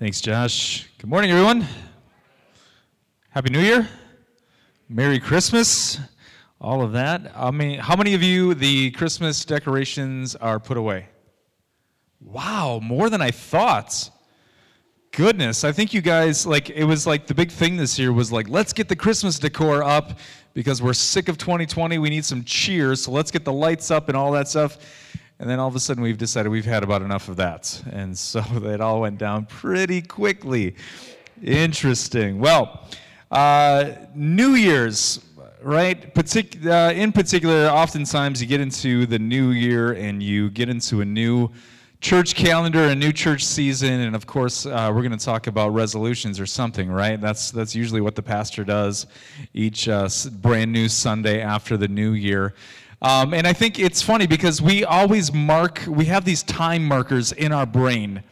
Thanks, Josh. Good morning, everyone. Happy New Year. Merry Christmas. All of that. I mean, how many of you the Christmas decorations are put away? Wow, more than I thought. Goodness, I think you guys like it was like the big thing this year was like let's get the Christmas decor up because we're sick of 2020. We need some cheer, so let's get the lights up and all that stuff. And then all of a sudden, we've decided we've had about enough of that. And so it all went down pretty quickly. Interesting. Well, uh, New Year's, right? Partic- uh, in particular, oftentimes you get into the new year and you get into a new church calendar, a new church season, and of course, uh, we're going to talk about resolutions or something, right? That's that's usually what the pastor does each uh, brand new Sunday after the new year. Um, and I think it's funny because we always mark, we have these time markers in our brain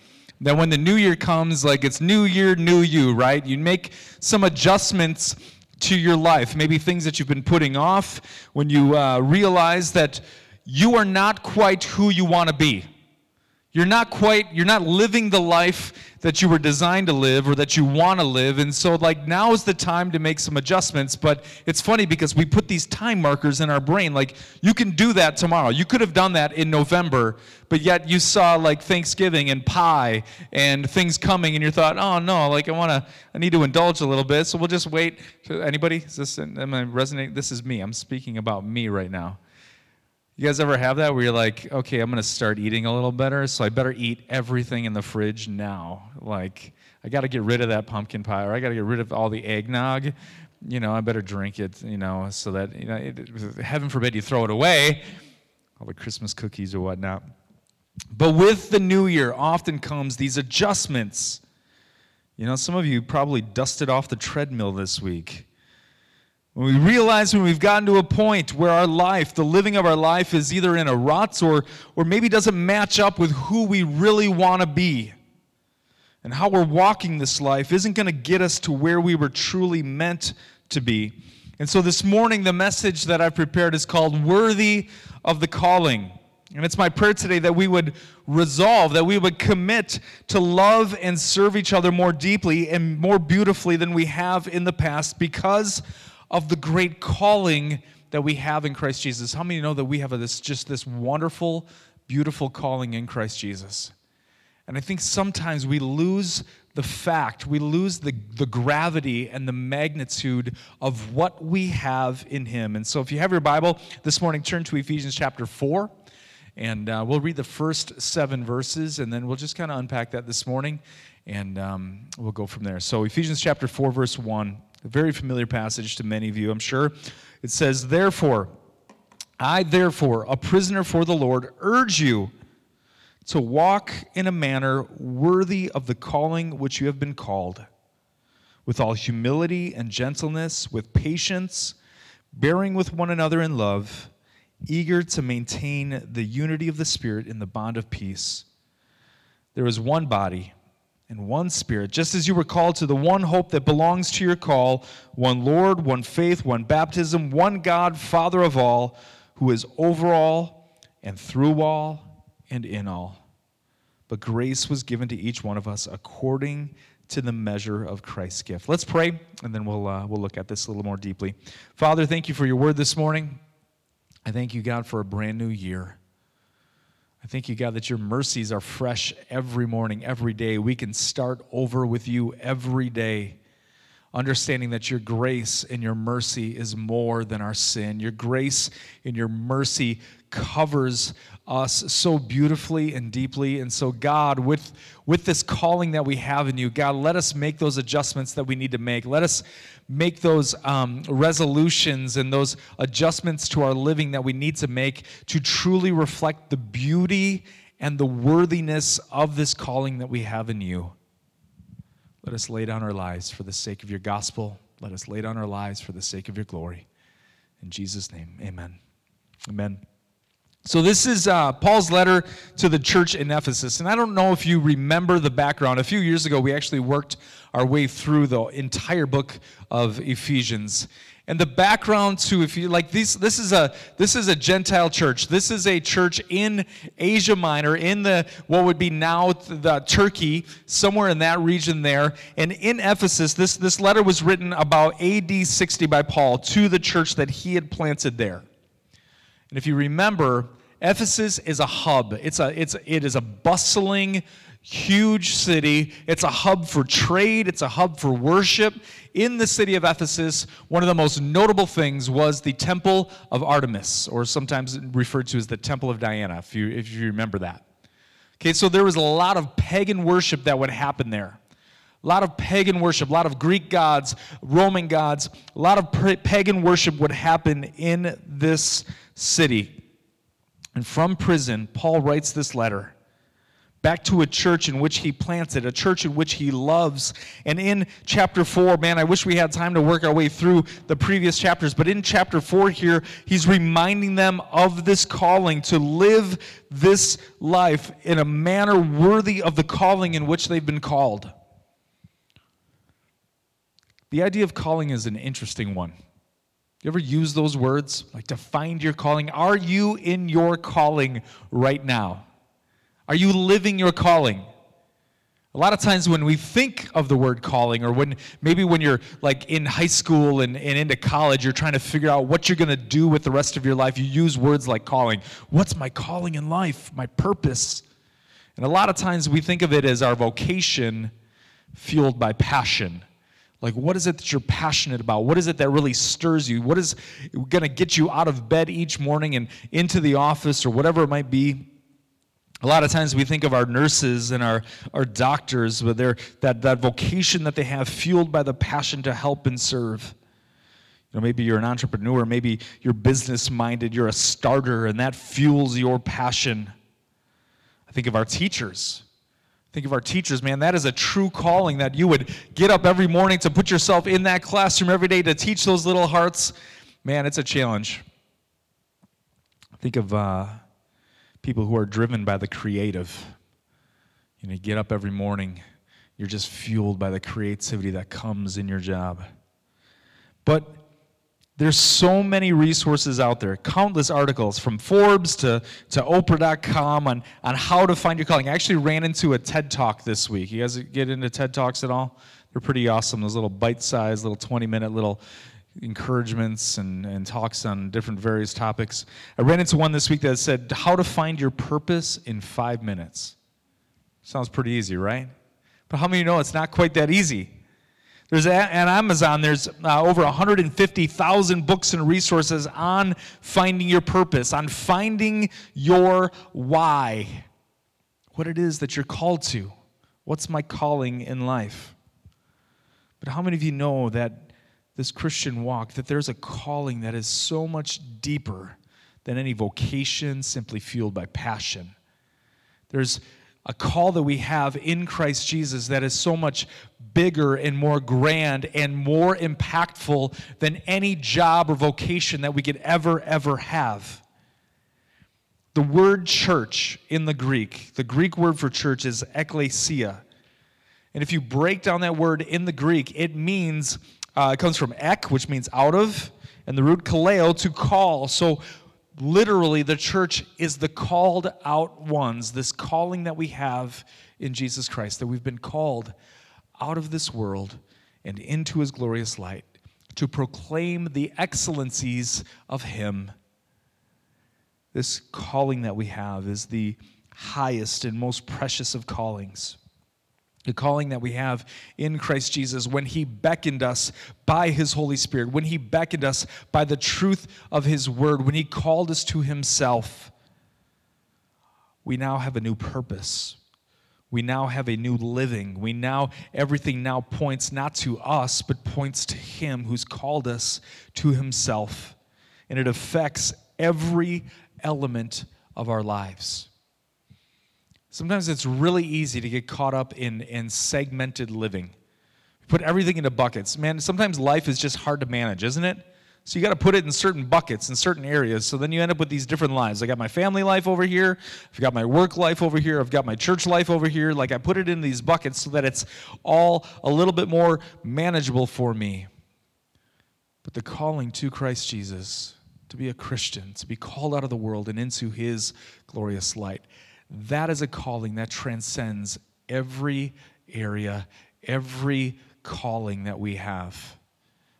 that when the new year comes, like it's new year, new you, right? You make some adjustments to your life, maybe things that you've been putting off when you uh, realize that you are not quite who you want to be. You're not quite, you're not living the life that you were designed to live or that you want to live. And so, like, now is the time to make some adjustments. But it's funny because we put these time markers in our brain. Like, you can do that tomorrow. You could have done that in November, but yet you saw, like, Thanksgiving and pie and things coming, and you thought, oh, no, like, I want to, I need to indulge a little bit. So we'll just wait. Anybody? Is this, am I resonating? This is me. I'm speaking about me right now. You guys ever have that where you're like, okay, I'm going to start eating a little better, so I better eat everything in the fridge now? Like, I got to get rid of that pumpkin pie, or I got to get rid of all the eggnog. You know, I better drink it, you know, so that, you know, it, heaven forbid you throw it away, all the Christmas cookies or whatnot. But with the new year often comes these adjustments. You know, some of you probably dusted off the treadmill this week. When we realize when we've gotten to a point where our life, the living of our life, is either in a rut or, or maybe doesn't match up with who we really want to be. And how we're walking this life isn't going to get us to where we were truly meant to be. And so this morning, the message that I've prepared is called Worthy of the Calling. And it's my prayer today that we would resolve, that we would commit to love and serve each other more deeply and more beautifully than we have in the past because of the great calling that we have in Christ Jesus. How many know that we have this just this wonderful, beautiful calling in Christ Jesus? And I think sometimes we lose the fact, we lose the, the gravity and the magnitude of what we have in Him. And so, if you have your Bible this morning, turn to Ephesians chapter 4. And uh, we'll read the first seven verses, and then we'll just kind of unpack that this morning, and um, we'll go from there. So, Ephesians chapter 4, verse 1. A very familiar passage to many of you, I'm sure. It says, Therefore, I, therefore, a prisoner for the Lord, urge you to walk in a manner worthy of the calling which you have been called, with all humility and gentleness, with patience, bearing with one another in love, eager to maintain the unity of the Spirit in the bond of peace. There is one body and one Spirit, just as you were called to the one hope that belongs to your call one Lord, one faith, one baptism, one God, Father of all, who is over all and through all and in all. But grace was given to each one of us according to the measure of Christ's gift. Let's pray, and then we'll, uh, we'll look at this a little more deeply. Father, thank you for your word this morning. I thank you, God, for a brand new year. I thank you, God, that your mercies are fresh every morning, every day. We can start over with you every day, understanding that your grace and your mercy is more than our sin. Your grace and your mercy covers us so beautifully and deeply. And so, God, with, with this calling that we have in you, God, let us make those adjustments that we need to make. Let us make those um, resolutions and those adjustments to our living that we need to make to truly reflect the beauty and the worthiness of this calling that we have in you. Let us lay down our lives for the sake of your gospel. Let us lay down our lives for the sake of your glory. In Jesus' name, amen. Amen. So, this is uh, Paul's letter to the church in Ephesus. And I don't know if you remember the background. A few years ago, we actually worked our way through the entire book of Ephesians. And the background to if you like these this is a this is a Gentile church. This is a church in Asia Minor, in the what would be now the Turkey, somewhere in that region there. And in Ephesus, this, this letter was written about AD 60 by Paul to the church that he had planted there. And if you remember, Ephesus is a hub. It's a, it's, it is a bustling, huge city. It's a hub for trade, it's a hub for worship. In the city of Ephesus, one of the most notable things was the Temple of Artemis, or sometimes referred to as the Temple of Diana, if you, if you remember that. Okay, so there was a lot of pagan worship that would happen there. A lot of pagan worship, a lot of Greek gods, Roman gods, a lot of pagan worship would happen in this city. And from prison, Paul writes this letter back to a church in which he planted, a church in which he loves. And in chapter 4, man, I wish we had time to work our way through the previous chapters, but in chapter 4 here, he's reminding them of this calling to live this life in a manner worthy of the calling in which they've been called. The idea of calling is an interesting one. You ever use those words? Like to find your calling? Are you in your calling right now? Are you living your calling? A lot of times when we think of the word calling, or when maybe when you're like in high school and, and into college, you're trying to figure out what you're going to do with the rest of your life, you use words like calling. What's my calling in life? My purpose? And a lot of times we think of it as our vocation fueled by passion. Like, what is it that you're passionate about? What is it that really stirs you? What is going to get you out of bed each morning and into the office or whatever it might be? A lot of times we think of our nurses and our, our doctors, but they're, that, that vocation that they have fueled by the passion to help and serve. You know, maybe you're an entrepreneur, maybe you're business minded, you're a starter, and that fuels your passion. I think of our teachers Think of our teachers, man. That is a true calling that you would get up every morning to put yourself in that classroom every day to teach those little hearts. Man, it's a challenge. Think of uh, people who are driven by the creative. You know, you get up every morning, you're just fueled by the creativity that comes in your job. But there's so many resources out there, countless articles from Forbes to, to Oprah.com on, on how to find your calling. I actually ran into a TED Talk this week. You guys get into TED Talks at all? They're pretty awesome. Those little bite sized, little 20 minute little encouragements and, and talks on different various topics. I ran into one this week that said, How to Find Your Purpose in Five Minutes. Sounds pretty easy, right? But how many know it's not quite that easy? There's at Amazon, there's uh, over 150,000 books and resources on finding your purpose, on finding your why, what it is that you're called to. What's my calling in life? But how many of you know that this Christian walk, that there's a calling that is so much deeper than any vocation simply fueled by passion? There's a call that we have in Christ Jesus that is so much bigger and more grand and more impactful than any job or vocation that we could ever, ever have. The word church in the Greek, the Greek word for church is ekklesia. And if you break down that word in the Greek, it means, uh, it comes from ek, which means out of, and the root kaleo, to call. So literally, the church is the called out ones, this calling that we have in Jesus Christ, that we've been called out of this world and into his glorious light to proclaim the excellencies of him. This calling that we have is the highest and most precious of callings the calling that we have in Christ Jesus when He beckoned us by His Holy Spirit, when He beckoned us by the truth of His Word, when He called us to Himself, we now have a new purpose. We now have a new living. We now, everything now points not to us, but points to Him who's called us to Himself. And it affects every element of our lives. Sometimes it's really easy to get caught up in, in segmented living. Put everything into buckets. Man, sometimes life is just hard to manage, isn't it? So you got to put it in certain buckets in certain areas. So then you end up with these different lives. I got my family life over here. I've got my work life over here. I've got my church life over here. Like I put it in these buckets so that it's all a little bit more manageable for me. But the calling to Christ Jesus, to be a Christian, to be called out of the world and into his glorious light, that is a calling that transcends every area, every calling that we have.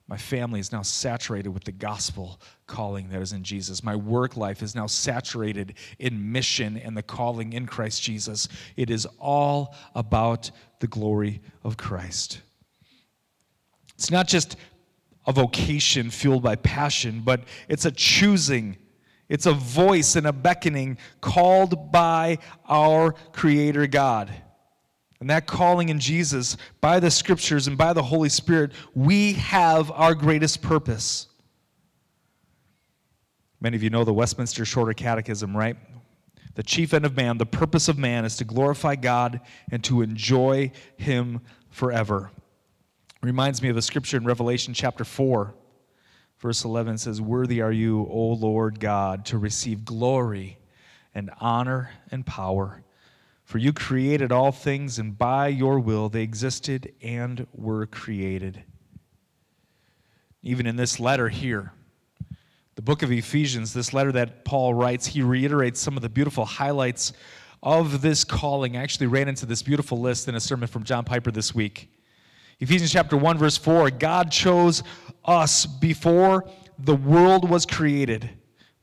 My family is now saturated with the gospel calling that is in Jesus. My work life is now saturated in mission and the calling in Christ Jesus. It is all about the glory of Christ. It's not just a vocation fueled by passion, but it's a choosing. It's a voice and a beckoning called by our Creator God. And that calling in Jesus, by the scriptures and by the Holy Spirit, we have our greatest purpose. Many of you know the Westminster Shorter Catechism, right? The chief end of man, the purpose of man is to glorify God and to enjoy Him forever. Reminds me of a scripture in Revelation chapter 4, verse 11 says, Worthy are you, O Lord God, to receive glory and honor and power. For you created all things, and by your will they existed and were created. Even in this letter here, the book of Ephesians, this letter that Paul writes, he reiterates some of the beautiful highlights of this calling. I actually ran into this beautiful list in a sermon from John Piper this week. Ephesians chapter 1, verse 4 God chose us before the world was created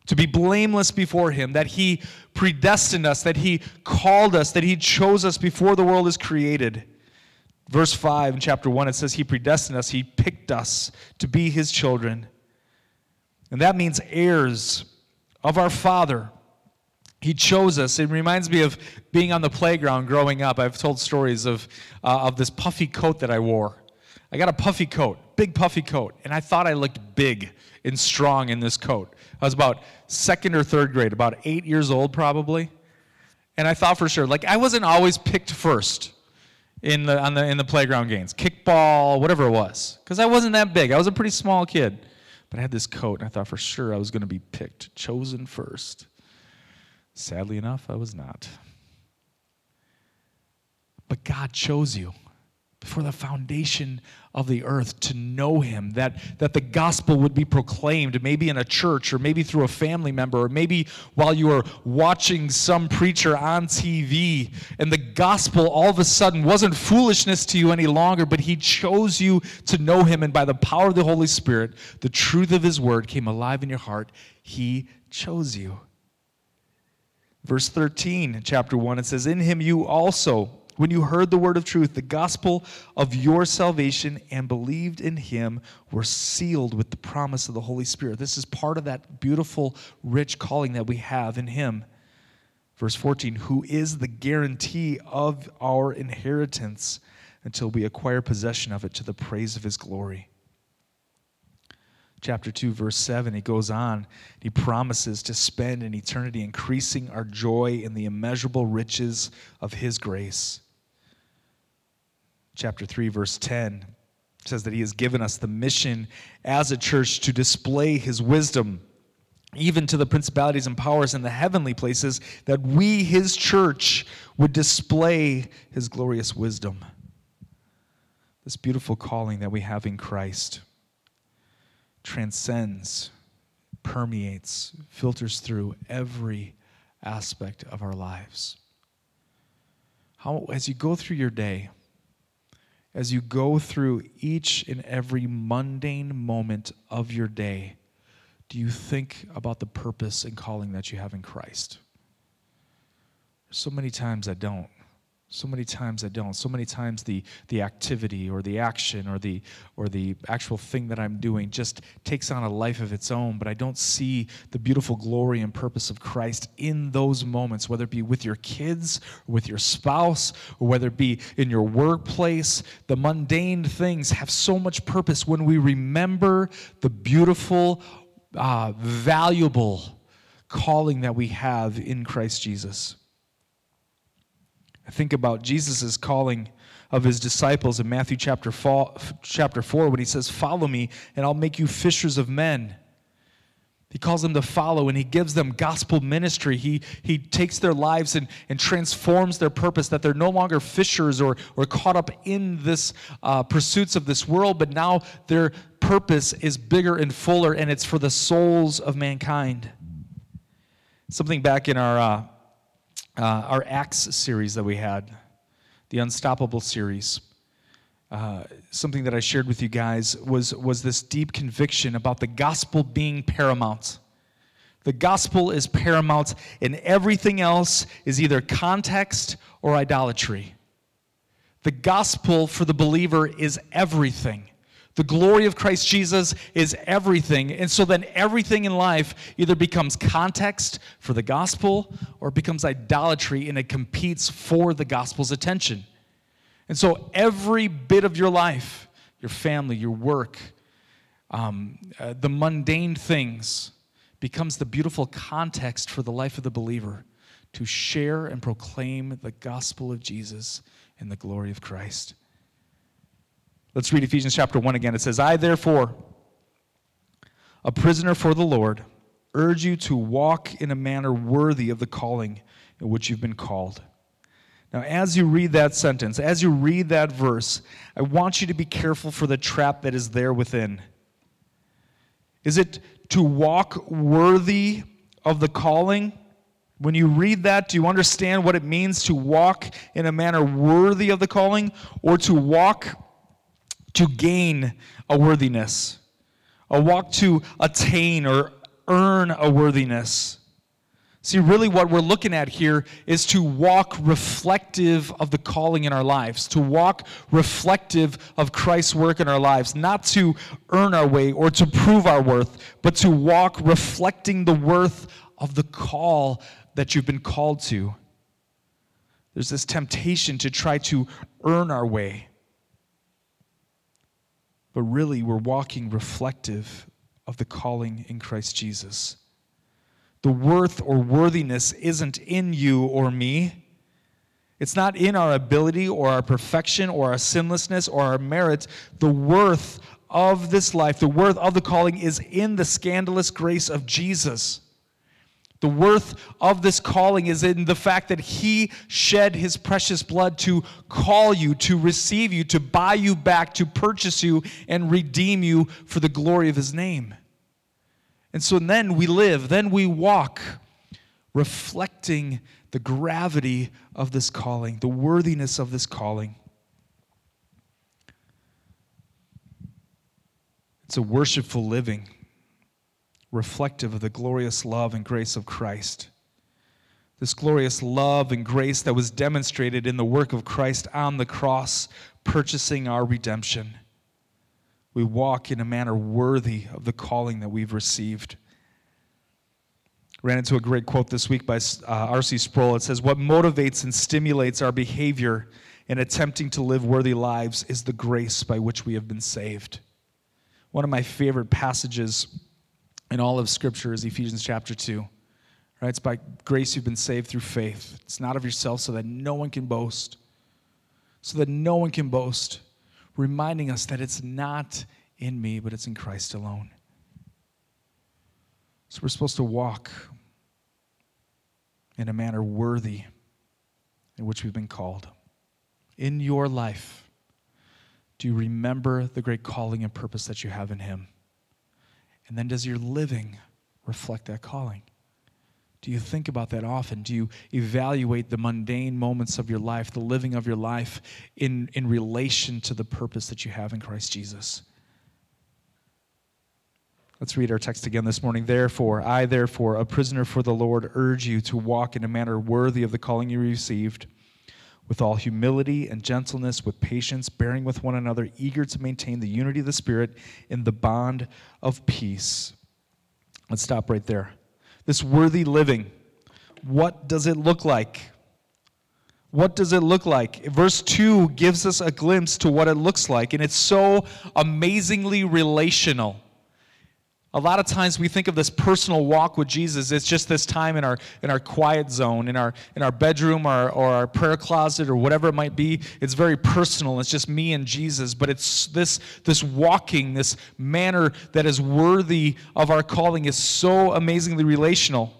to be blameless before Him, that He predestined us, that He called us, that He chose us before the world is created. Verse 5 in chapter 1, it says, He predestined us, He picked us to be His children. And that means heirs of our Father. He chose us. It reminds me of being on the playground growing up. I've told stories of, uh, of this puffy coat that I wore. I got a puffy coat, big puffy coat, and I thought I looked big and strong in this coat. I was about second or third grade, about eight years old probably. And I thought for sure, like I wasn't always picked first in the, on the, in the playground games, kickball, whatever it was, because I wasn't that big. I was a pretty small kid. But I had this coat, and I thought for sure I was going to be picked, chosen first. Sadly enough, I was not. But God chose you before the foundation of the earth to know him, that, that the gospel would be proclaimed, maybe in a church or maybe through a family member, or maybe while you were watching some preacher on TV, and the gospel all of a sudden wasn't foolishness to you any longer, but he chose you to know him, and by the power of the Holy Spirit, the truth of his word came alive in your heart. He chose you. Verse 13, chapter 1, it says, In him you also when you heard the word of truth, the gospel of your salvation, and believed in him, were sealed with the promise of the Holy Spirit. This is part of that beautiful, rich calling that we have in him. Verse 14, who is the guarantee of our inheritance until we acquire possession of it to the praise of his glory. Chapter 2, verse 7, he goes on. He promises to spend an eternity increasing our joy in the immeasurable riches of his grace chapter 3, verse 10 says that he has given us the mission as a church to display his wisdom even to the principalities and powers in the heavenly places, that we, his church, would display his glorious wisdom. This beautiful calling that we have in Christ transcends, permeates, filters through every aspect of our lives. How, as you go through your day, as you go through each and every mundane moment of your day, do you think about the purpose and calling that you have in Christ? So many times I don't. So many times I don't. So many times the, the activity or the action or the, or the actual thing that I'm doing just takes on a life of its own, but I don't see the beautiful glory and purpose of Christ in those moments, whether it be with your kids or with your spouse or whether it be in your workplace. The mundane things have so much purpose when we remember the beautiful, uh, valuable calling that we have in Christ Jesus. I think about Jesus' calling of his disciples in Matthew chapter 4, chapter 4 when he says, Follow me, and I'll make you fishers of men. He calls them to follow and he gives them gospel ministry. He, he takes their lives and, and transforms their purpose that they're no longer fishers or, or caught up in this uh, pursuits of this world, but now they're purpose is bigger and fuller, and it's for the souls of mankind. Something back in our, uh, uh, our Acts series that we had, the Unstoppable series. Uh, something that I shared with you guys was, was this deep conviction about the gospel being paramount. The gospel is paramount, and everything else is either context or idolatry. The gospel for the believer is everything. The glory of Christ Jesus is everything. And so then everything in life either becomes context for the gospel or becomes idolatry and it competes for the gospel's attention. And so every bit of your life, your family, your work, um, uh, the mundane things, becomes the beautiful context for the life of the believer to share and proclaim the gospel of Jesus and the glory of Christ. Let's read Ephesians chapter 1 again. It says, I therefore, a prisoner for the Lord, urge you to walk in a manner worthy of the calling in which you've been called now, as you read that sentence, as you read that verse, I want you to be careful for the trap that is there within. Is it to walk worthy of the calling? When you read that, do you understand what it means to walk in a manner worthy of the calling or to walk to gain a worthiness? A walk to attain or earn a worthiness? See, really, what we're looking at here is to walk reflective of the calling in our lives, to walk reflective of Christ's work in our lives, not to earn our way or to prove our worth, but to walk reflecting the worth of the call that you've been called to. There's this temptation to try to earn our way. But really, we're walking reflective of the calling in Christ Jesus the worth or worthiness isn't in you or me. It's not in our ability or our perfection or our sinlessness or our merit. The worth of this life, the worth of the calling is in the scandalous grace of Jesus. The worth of this calling is in the fact that He shed His precious blood to call you, to receive you, to buy you back, to purchase you, and redeem you for the glory of His name. And so then we live, then we walk, reflecting the gravity of this calling, the worthiness of this calling. It's a worshipful living, reflective of the glorious love and grace of Christ. This glorious love and grace that was demonstrated in the work of Christ on the cross, purchasing our redemption we walk in a manner worthy of the calling that we've received. Ran into a great quote this week by uh, R.C. Sproul. It says, What motivates and stimulates our behavior in attempting to live worthy lives is the grace by which we have been saved. One of my favorite passages in all of Scripture is Ephesians chapter 2. Right? It's by grace you've been saved through faith. It's not of yourself so that no one can boast. So that no one can boast reminding us that it's not in me, but it's in Christ alone. So we're supposed to walk in a manner worthy in which we've been called. In your life, do you remember the great calling and purpose that you have in Him? And then does your living reflect that calling? Do you think about that often? Do you evaluate the mundane moments of your life, the living of your life, in, in relation to the purpose that you have in Christ Jesus? Let's read our text again this morning. Therefore, I, therefore, a prisoner for the Lord, urge you to walk in a manner worthy of the calling you received, with all humility and gentleness, with patience, bearing with one another, eager to maintain the unity of the Spirit in the bond of peace. Let's stop right there this worthy living. What does it look like? What does it look like? Verse 2 gives us a glimpse to what it looks like, and it's so amazingly relational. A lot of times we think of this personal walk with Jesus. It's just this time in our in our quiet zone, in our in our bedroom or, or our prayer closet or whatever it might be. It's very personal. It's just me and Jesus. But it's this this walking, this manner that is worthy of our calling is so amazingly relational.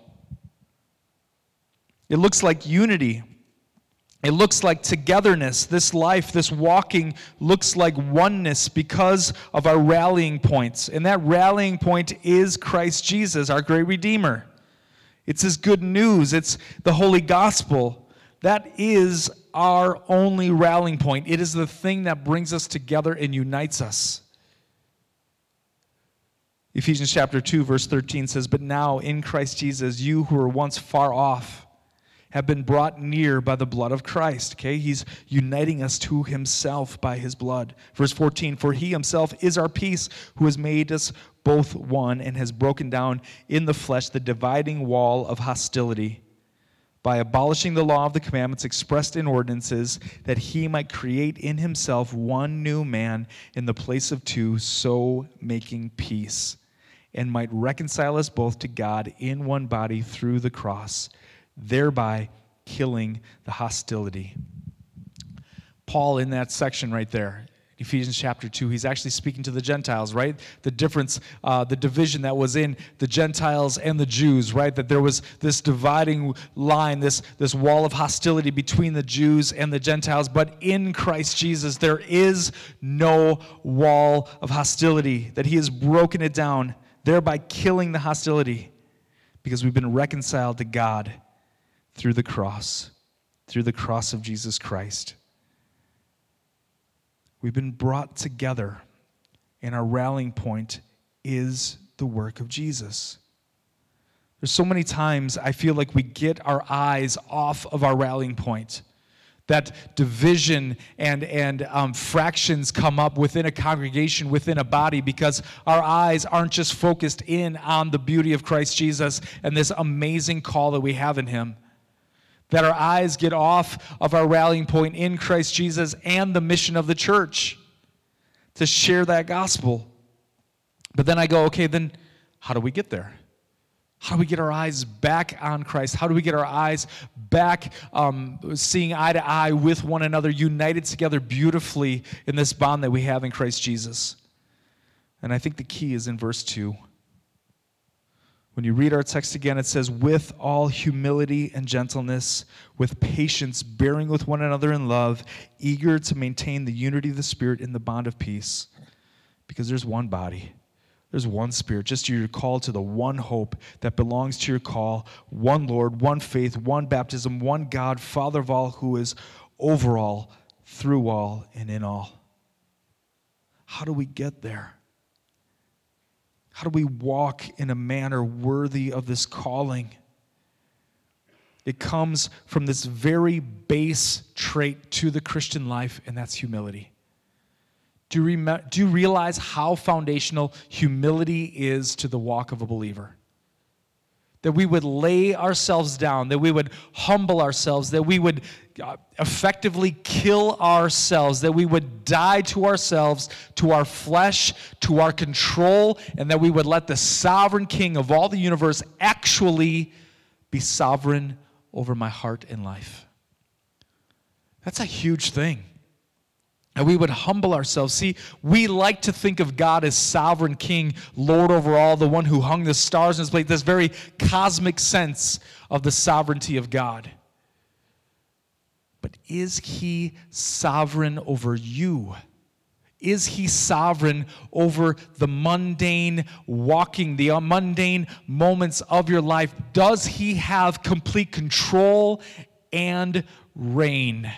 It looks like unity. It looks like togetherness. This life, this walking looks like oneness because of our rallying points. And that rallying point is Christ Jesus, our great Redeemer. It's His good news, it's the Holy Gospel. That is our only rallying point. It is the thing that brings us together and unites us. Ephesians chapter 2, verse 13 says, But now in Christ Jesus, you who were once far off, have been brought near by the blood of Christ. Okay, he's uniting us to himself by his blood. Verse 14 For he himself is our peace, who has made us both one and has broken down in the flesh the dividing wall of hostility by abolishing the law of the commandments expressed in ordinances, that he might create in himself one new man in the place of two, so making peace, and might reconcile us both to God in one body through the cross thereby killing the hostility. Paul, in that section right there, Ephesians chapter 2, he's actually speaking to the Gentiles, right? The difference, uh, the division that was in the Gentiles and the Jews, right? That there was this dividing line, this, this wall of hostility between the Jews and the Gentiles. But in Christ Jesus, there is no wall of hostility, that he has broken it down, thereby killing the hostility because we've been reconciled to God through the cross, through the cross of Jesus Christ. We've been brought together, and our rallying point is the work of Jesus. There's so many times I feel like we get our eyes off of our rallying point. That division and, and um, fractions come up within a congregation, within a body, because our eyes aren't just focused in on the beauty of Christ Jesus and this amazing call that we have in Him that our eyes get off of our rallying point in Christ Jesus and the mission of the church to share that gospel. But then I go, okay, then how do we get there? How do we get our eyes back on Christ? How do we get our eyes back um, seeing eye to eye with one another, united together beautifully in this bond that we have in Christ Jesus? And I think the key is in verse 2. When you read our text again, it says, with all humility and gentleness, with patience, bearing with one another in love, eager to maintain the unity of the Spirit in the bond of peace. Because there's one body, there's one Spirit. Just you're called to the one hope that belongs to your call one Lord, one faith, one baptism, one God, Father of all, who is over all, through all, and in all. How do we get there? How do we walk in a manner worthy of this calling? It comes from this very base trait to the Christian life, and that's humility. Do you, rem- do you realize how foundational humility is to the walk of a believer? That we would lay ourselves down, that we would humble ourselves, that we would uh, effectively kill ourselves, that we would die to ourselves, to our flesh, to our control, and that we would let the sovereign king of all the universe actually be sovereign over my heart and life. That's a huge thing. And we would humble ourselves. See, we like to think of God as sovereign king, Lord over all, the one who hung the stars in his place, this very cosmic sense of the sovereignty of God. But is he sovereign over you? Is he sovereign over the mundane walking, the mundane moments of your life? Does he have complete control and reign?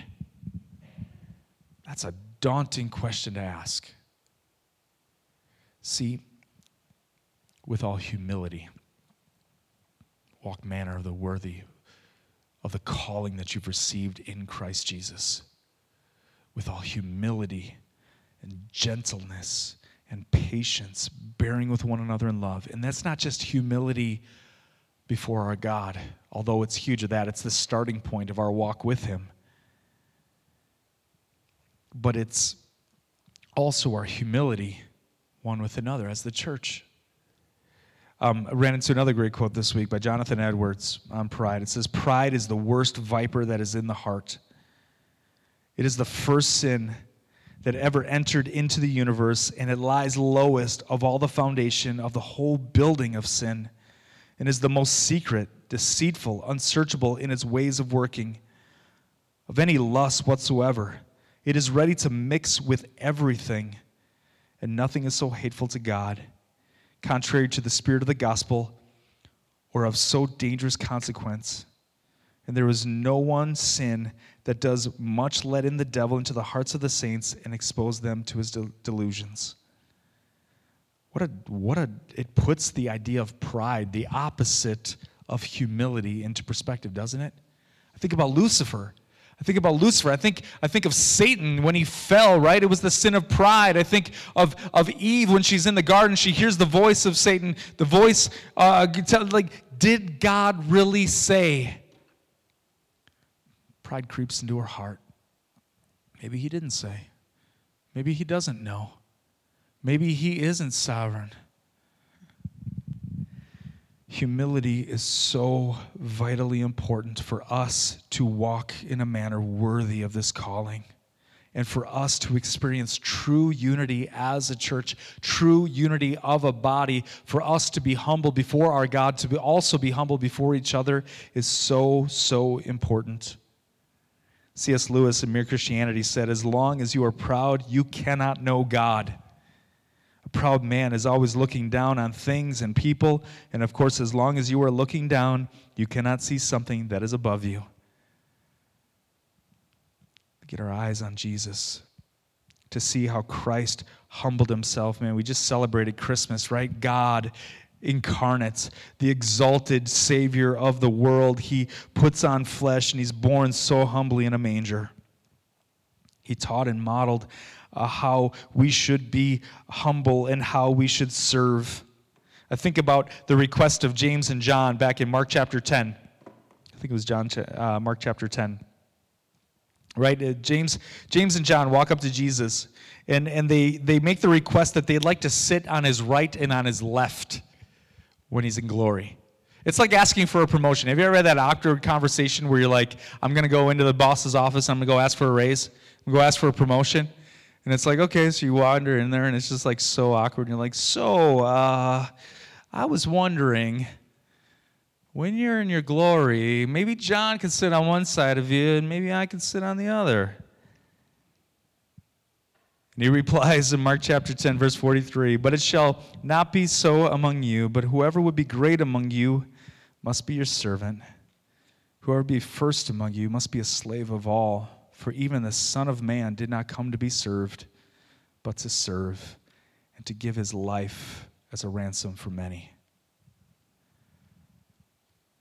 That's a daunting question to ask. See, with all humility, walk manner of the worthy of the calling that you've received in Christ Jesus. With all humility and gentleness and patience, bearing with one another in love. And that's not just humility before our God, although it's huge of that. It's the starting point of our walk with Him but it's also our humility one with another as the church. Um, I ran into another great quote this week by Jonathan Edwards on pride. It says, Pride is the worst viper that is in the heart. It is the first sin that ever entered into the universe, and it lies lowest of all the foundation of the whole building of sin, and is the most secret, deceitful, unsearchable in its ways of working. of any lust whatsoever. It is ready to mix with everything, and nothing is so hateful to God, contrary to the spirit of the gospel, or of so dangerous consequence. And there is no one sin that does much let in the devil into the hearts of the saints and expose them to his delusions. What a, what a, it puts the idea of pride, the opposite of humility, into perspective, doesn't it? I think about Lucifer. I think about Lucifer. I think, I think of Satan when he fell, right? It was the sin of pride. I think of, of Eve when she's in the garden. She hears the voice of Satan. The voice, uh, like, did God really say? Pride creeps into her heart. Maybe he didn't say. Maybe he doesn't know. Maybe he isn't sovereign. Humility is so vitally important for us to walk in a manner worthy of this calling and for us to experience true unity as a church, true unity of a body, for us to be humble before our God, to be also be humble before each other is so, so important. C.S. Lewis in Mere Christianity said, As long as you are proud, you cannot know God. A proud man is always looking down on things and people, and of course, as long as you are looking down, you cannot see something that is above you. Get our eyes on Jesus to see how Christ humbled himself. Man, we just celebrated Christmas, right? God incarnate, the exalted Savior of the world. He puts on flesh and he's born so humbly in a manger. He taught and modeled uh, how we should be humble and how we should serve. I think about the request of James and John back in Mark chapter 10. I think it was John, uh, Mark chapter 10. Right? Uh, James, James and John walk up to Jesus and, and they, they make the request that they'd like to sit on his right and on his left when he's in glory. It's like asking for a promotion. Have you ever had that awkward conversation where you're like, I'm going to go into the boss's office, I'm going to go ask for a raise, I'm going to go ask for a promotion? And it's like, okay, so you wander in there, and it's just like so awkward. And you're like, so, uh, I was wondering, when you're in your glory, maybe John can sit on one side of you, and maybe I can sit on the other. And he replies in Mark chapter 10, verse 43 But it shall not be so among you, but whoever would be great among you must be your servant. Whoever be first among you must be a slave of all. For even the Son of Man did not come to be served, but to serve, and to give his life as a ransom for many.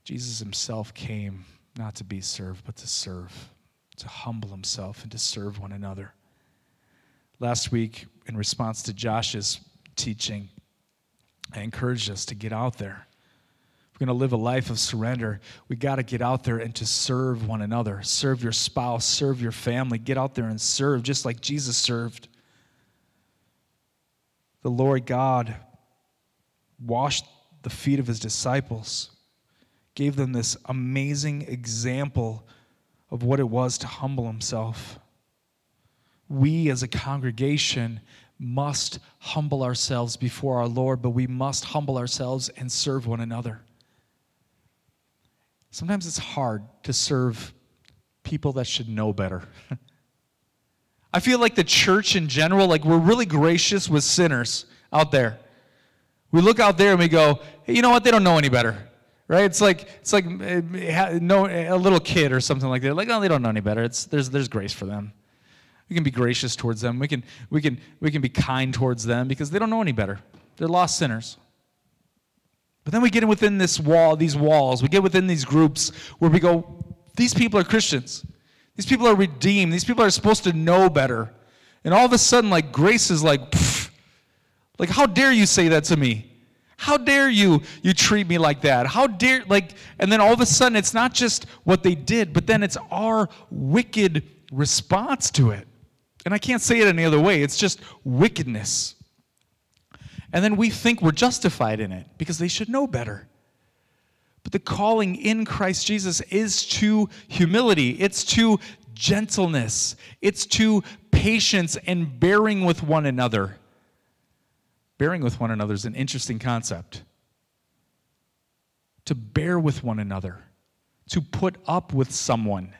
Jesus himself came not to be served, but to serve, to humble himself, and to serve one another. Last week, in response to Josh's teaching, I encouraged us to get out there we're going to live a life of surrender, we got to get out there and to serve one another. Serve your spouse, serve your family. Get out there and serve just like Jesus served. The Lord God washed the feet of his disciples, gave them this amazing example of what it was to humble himself. We as a congregation must humble ourselves before our Lord, but we must humble ourselves and serve one another. Sometimes it's hard to serve people that should know better. I feel like the church in general, like we're really gracious with sinners out there. We look out there and we go, hey, you know what? They don't know any better. Right? It's like it's like eh, no a little kid or something like that. Like, oh, they don't know any better. It's there's there's grace for them. We can be gracious towards them. We can we can we can be kind towards them because they don't know any better. They're lost sinners. But then we get within this wall, these walls, we get within these groups where we go, these people are Christians. These people are redeemed. These people are supposed to know better. And all of a sudden, like, grace is like, like, how dare you say that to me? How dare you you treat me like that? How dare like and then all of a sudden it's not just what they did, but then it's our wicked response to it. And I can't say it any other way. It's just wickedness. And then we think we're justified in it because they should know better. But the calling in Christ Jesus is to humility, it's to gentleness, it's to patience and bearing with one another. Bearing with one another is an interesting concept. To bear with one another, to put up with someone,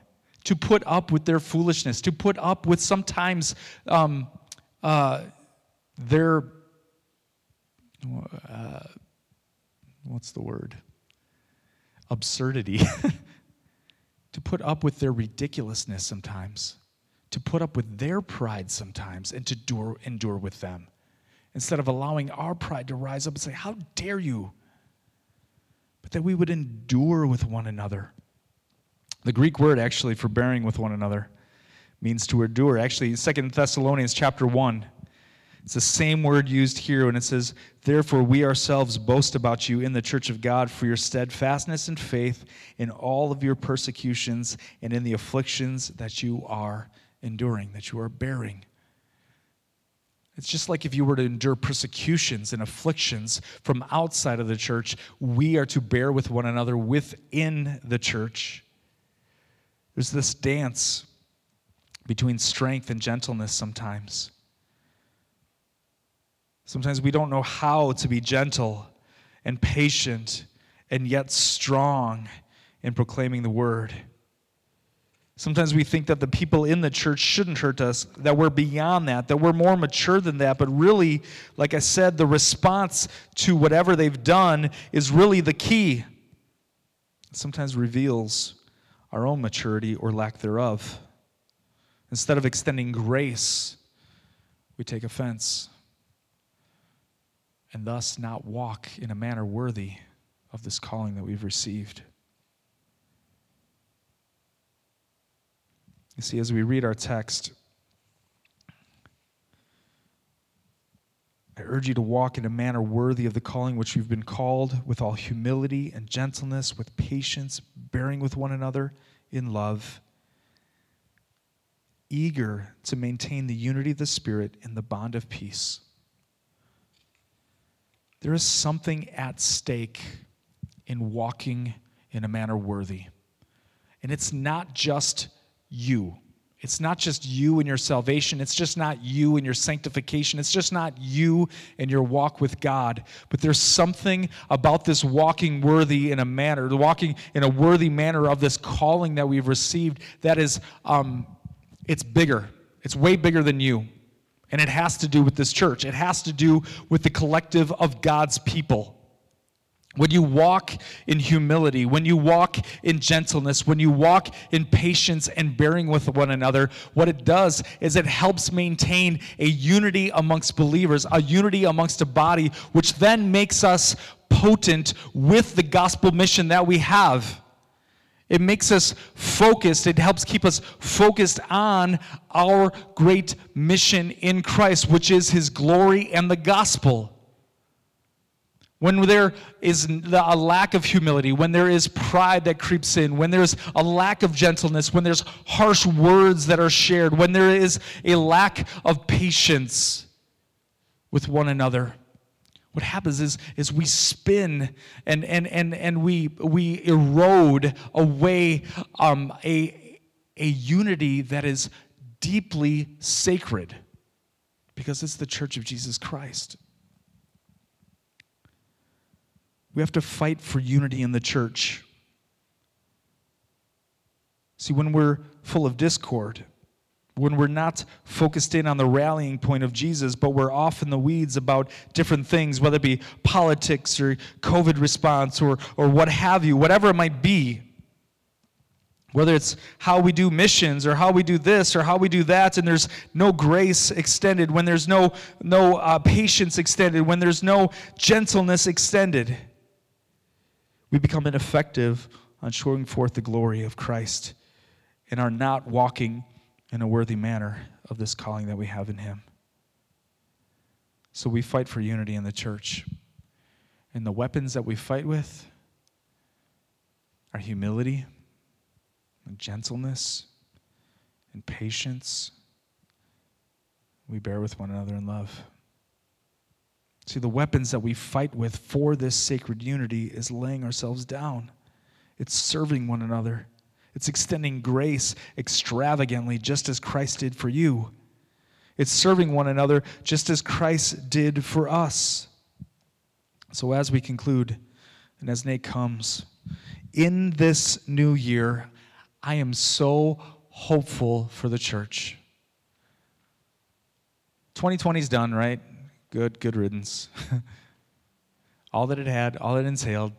to put up with their foolishness, to put up with sometimes um, uh, their, uh, what's the word? Absurdity. to put up with their ridiculousness sometimes, to put up with their pride sometimes, and to endure, endure with them. Instead of allowing our pride to rise up and say, How dare you? But that we would endure with one another. The Greek word actually for bearing with one another means to endure. Actually, Second Thessalonians chapter 1 it's the same word used here when it says, Therefore, we ourselves boast about you in the church of God for your steadfastness and faith in all of your persecutions and in the afflictions that you are enduring, that you are bearing. It's just like if you were to endure persecutions and afflictions from outside of the church, we are to bear with one another within the church. There's this dance between strength and gentleness sometimes. Sometimes we don't know how to be gentle and patient and yet strong in proclaiming the word. Sometimes we think that the people in the church shouldn't hurt us, that we're beyond that, that we're more mature than that. But really, like I said, the response to whatever they've done is really the key. It sometimes reveals our own maturity or lack thereof. Instead of extending grace, we take offense and thus not walk in a manner worthy of this calling that we've received. You see, as we read our text, I urge you to walk in a manner worthy of the calling which you've been called, with all humility and gentleness, with patience, bearing with one another in love, eager to maintain the unity of the Spirit in the bond of peace. There is something at stake in walking in a manner worthy. And it's not just you. It's not just you and your salvation. It's just not you and your sanctification. It's just not you and your walk with God. But there's something about this walking worthy in a manner, walking in a worthy manner of this calling that we've received that is, um, it's bigger. It's way bigger than you. And it has to do with this church, it has to do with the collective of God's people. When you walk in humility, when you walk in gentleness, when you walk in patience and bearing with one another, what it does is it helps maintain a unity amongst believers, a unity amongst a body, which then makes us potent with the gospel mission that we have. It makes us focused. It helps keep us focused on our great mission in Christ, which is his glory and the gospel. When there is a lack of humility, when there is pride that creeps in, when there's a lack of gentleness, when there's harsh words that are shared, when there is a lack of patience with one another, what happens is, is we spin and, and, and, and we, we erode away um, a, a unity that is deeply sacred because it's the church of Jesus Christ. We have to fight for unity in the church. See, when we're full of discord, when we're not focused in on the rallying point of Jesus, but we're off in the weeds about different things, whether it be politics or COVID response or, or what have you, whatever it might be. Whether it's how we do missions or how we do this or how we do that, and there's no grace extended, when there's no, no uh, patience extended, when there's no gentleness extended, we become ineffective on showing forth the glory of Christ and are not walking in a worthy manner of this calling that we have in Him. So we fight for unity in the church. And the weapons that we fight with are humility, and gentleness, and patience. We bear with one another in love. See, the weapons that we fight with for this sacred unity is laying ourselves down, it's serving one another it's extending grace extravagantly, just as Christ did for you. It's serving one another just as Christ did for us. So, as we conclude, and as Nate comes, in this new year, I am so hopeful for the church. 2020 is done, right? Good, good riddance. all that it had, all it entailed.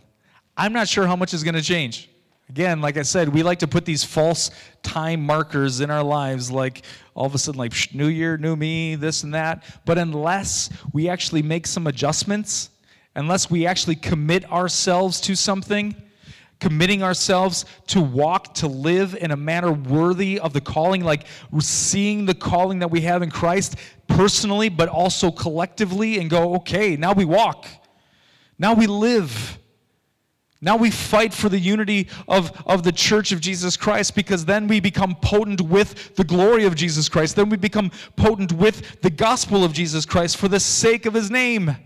I'm not sure how much is going to change. Again, like I said, we like to put these false time markers in our lives, like all of a sudden, like new year, new me, this and that. But unless we actually make some adjustments, unless we actually commit ourselves to something, committing ourselves to walk, to live in a manner worthy of the calling, like seeing the calling that we have in Christ personally, but also collectively, and go, okay, now we walk. Now we live. Now we fight for the unity of, of the church of Jesus Christ because then we become potent with the glory of Jesus Christ. Then we become potent with the gospel of Jesus Christ for the sake of his name.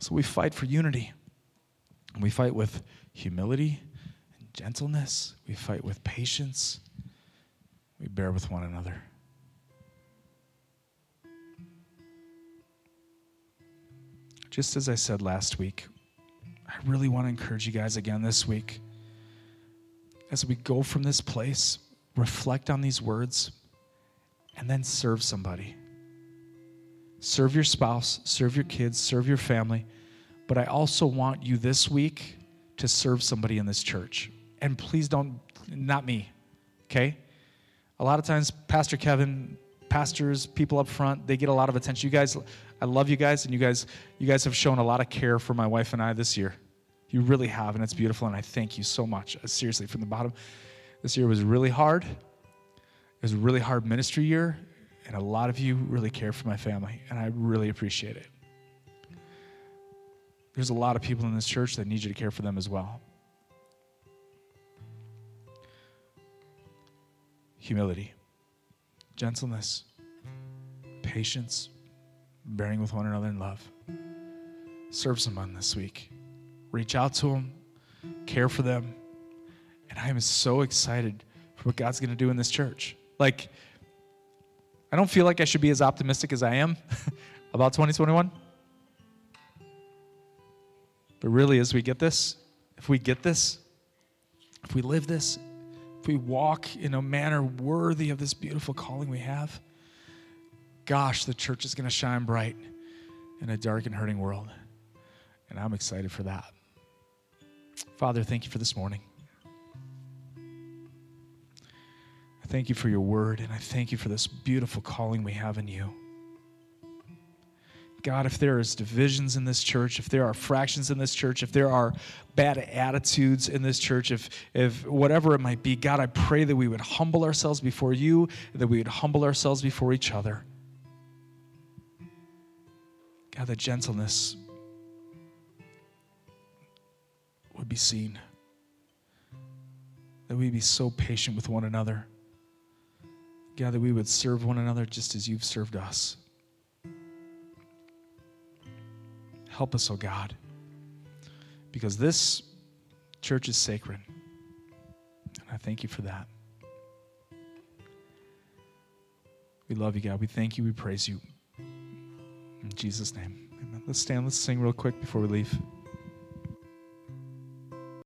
So we fight for unity. And we fight with humility and gentleness. We fight with patience. We bear with one another. Just as I said last week, I really want to encourage you guys again this week. As we go from this place, reflect on these words and then serve somebody. Serve your spouse, serve your kids, serve your family. But I also want you this week to serve somebody in this church. And please don't, not me, okay? A lot of times, Pastor Kevin, pastors, people up front, they get a lot of attention. You guys, I love you guys, and you guys, you guys have shown a lot of care for my wife and I this year. You really have, and it's beautiful, and I thank you so much. Uh, seriously, from the bottom. This year was really hard. It was a really hard ministry year, and a lot of you really care for my family, and I really appreciate it. There's a lot of people in this church that need you to care for them as well. Humility, gentleness, patience, bearing with one another in love. Serve someone this week. Reach out to them, care for them. And I am so excited for what God's going to do in this church. Like, I don't feel like I should be as optimistic as I am about 2021. But really, as we get this, if we get this, if we live this, if we walk in a manner worthy of this beautiful calling we have, gosh, the church is going to shine bright in a dark and hurting world. And I'm excited for that. Father, thank you for this morning. I thank you for your word, and I thank you for this beautiful calling we have in you. God, if there is divisions in this church, if there are fractions in this church, if there are bad attitudes in this church, if, if whatever it might be, God, I pray that we would humble ourselves before you, that we would humble ourselves before each other. God, gentleness would be seen, that we be so patient with one another. God, that we would serve one another just as you've served us. Help us, oh God, because this church is sacred. And I thank you for that. We love you, God. We thank you. We praise you. In Jesus' name. Amen. Let's stand. Let's sing real quick before we leave.